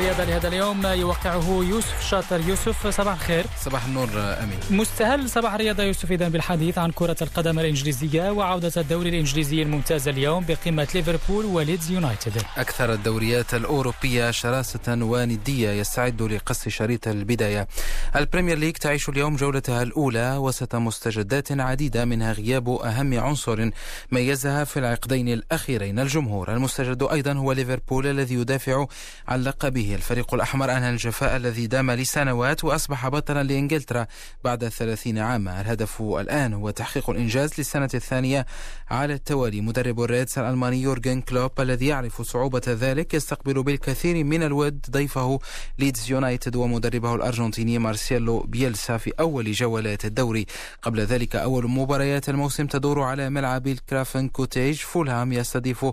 الرياضة لهذا اليوم يوقعه يوسف شاطر. يوسف صباح الخير. صباح النور أمين. مستهل صباح الرياضة يوسف إذا بالحديث عن كرة القدم الإنجليزية وعودة الدوري الإنجليزي الممتاز اليوم بقمة ليفربول وليدز يونايتد. أكثر الدوريات الأوروبية شراسة وندية يستعد لقص شريط البداية. البريمير ليج تعيش اليوم جولتها الأولى وسط مستجدات عديدة منها غياب أهم عنصر ميزها في العقدين الأخيرين. الجمهور المستجد أيضا هو ليفربول الذي يدافع عن لقبه الفريق الأحمر أنهى الجفاء الذي دام لسنوات وأصبح بطلا لإنجلترا بعد ثلاثين عاما. الهدف الآن هو تحقيق الإنجاز للسنة الثانية على التوالي. مدرب الريدز الألماني يورجن كلوب الذي يعرف صعوبة ذلك يستقبل بالكثير من الود ضيفه ليدز يونايتد ومدربه الأرجنتيني مارسيلو بيلسا في أول جولات الدوري. قبل ذلك أول مباريات الموسم تدور على ملعب الكرافن كوتيج. فولهام يستضيف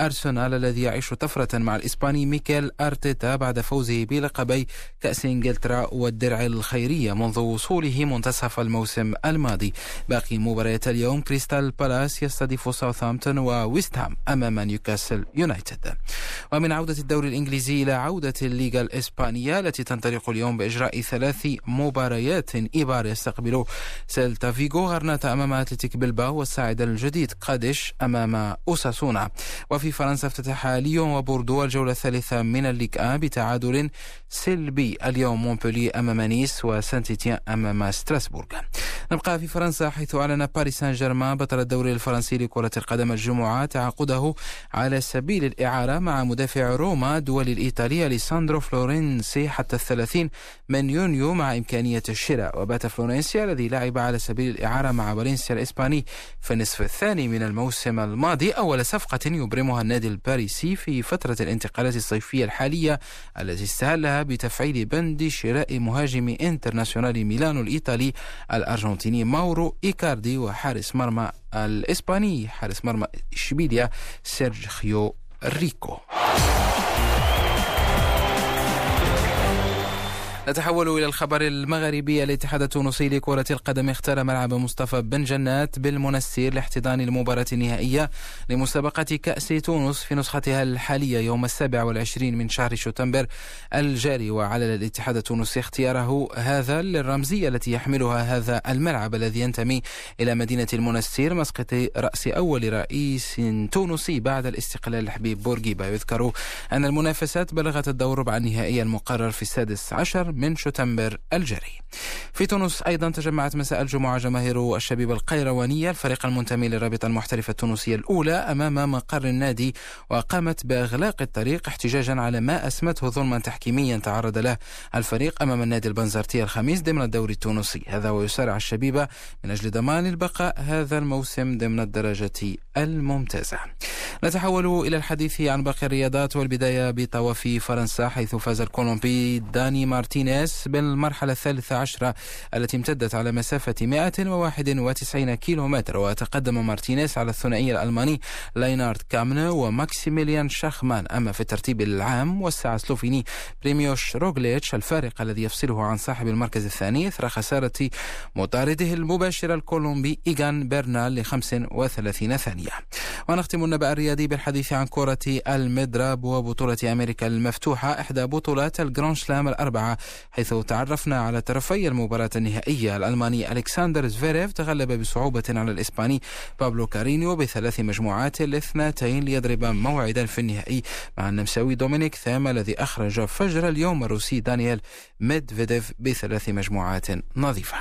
أرسنال الذي يعيش طفرة مع الإسباني ميكيل أرتيتا بعد فوزه بلقبي كأس إنجلترا والدرع الخيرية منذ وصوله منتصف الموسم الماضي. باقي مباريات اليوم كريستال بالاس يستضيف ساوثهامبتون وويست هام أمام نيوكاسل يونايتد. ومن عودة الدوري الإنجليزي إلى عودة الليغا الإسبانية التي تنطلق اليوم بإجراء ثلاث مباريات إيبار يستقبل سيلتا فيغو غرناطة أمام أتلتيك بلباو والصاعد الجديد قادش أمام أوساسونا. وفي فرنسا افتتح ليون وبوردو الجولة الثالثة من الليغ 1 بتعادل سلبي اليوم مونبولييه أمام نيس وسانتيتيان أمام ستراسبورغ. نبقى في فرنسا حيث أعلن باريس سان جيرمان بطل الدوري الفرنسي لكرة القدم الجمعة تعاقده على سبيل الإعارة مع مدافع روما الدولي الإيطالي أليساندرو فلورنسي حتى الثلاثين من يونيو مع إمكانية الشراء. وبات فلورنسي الذي لعب على سبيل الإعارة مع فالنسيا الإسباني في النصف الثاني من الموسم الماضي أول صفقة يبرمها النادي الباريسي في فترة الانتقالات الصيفية الحالية التي استهلها بتفعيل بند شراء مهاجم انترناسيونال ميلانو الإيطالي الأرجنتيني. ماورو إيكاردي وحارس مرمى الإسباني حارس مرمى إشبيليا سيرجيو ريكو. نتحول إلى الخبر المغربي الاتحاد التونسي لكرة القدم اختار ملعب مصطفى بن جنات بالمنستير لاحتضان المباراة النهائية لمسابقة كأس تونس في نسختها الحالية يوم السابع والعشرين من شهر شتنبر الجاري. وعلى الاتحاد التونسي اختياره هذا للرمزية التي يحملها هذا الملعب الذي ينتمي إلى مدينة المنستير مسقط رأس أول رئيس تونسي بعد الاستقلال الحبيب بورقيبة. يذكر أن المنافسات بلغت الدور ربع النهائي المقرر في السادس عشر من شتنبر الجاري. في تونس أيضا تجمعت مساء الجمعة جماهير الشبيبة القيروانية الفريق المنتمي للرابطة المحترفة التونسية الأولى أمام مقر النادي وقامت بإغلاق الطريق احتجاجا على ما أسمته ظلما تحكيميا تعرض له الفريق أمام النادي البنزرتي الخميس ضمن الدوري التونسي. هذا ويسارع الشبيبة من أجل ضمان البقاء هذا الموسم ضمن الدرجة الممتازة. نتحول إلى الحديث عن باقي الرياضات والبداية بطواف فرنسا حيث فاز الكولومبي داني مارتينيز بالمرحلة الثالثة عشرة التي امتدت على مسافة 191 كيلومتر. وتقدم مارتينيز على الثنائي الألماني لينارد كامنا وماكسيميليان شاخمان. أما في الترتيب العام وسع السلوفيني بريموش روغليتش الفارق الذي يفصله عن صاحب المركز الثاني إثر خسارة مطارده المباشر الكولومبي إيغان بيرنال ل 35 ثانية. ونختم النبأ الرياضي بالحديث عن كرة المضرب وبطولة أمريكا المفتوحة إحدى بطولات الجراند سلام الأربعة حيث تعرفنا على طرفي المباراة النهائية. الألماني ألكسندر زفيريف تغلب بصعوبة على الإسباني بابلو كارينيو بثلاث مجموعات لاثنتين ليضرب موعدا في النهائي. مع النمساوي دومينيك تيم الذي أخرج فجر اليوم الروسي دانيال ميدفيديف بثلاث مجموعات نظيفة.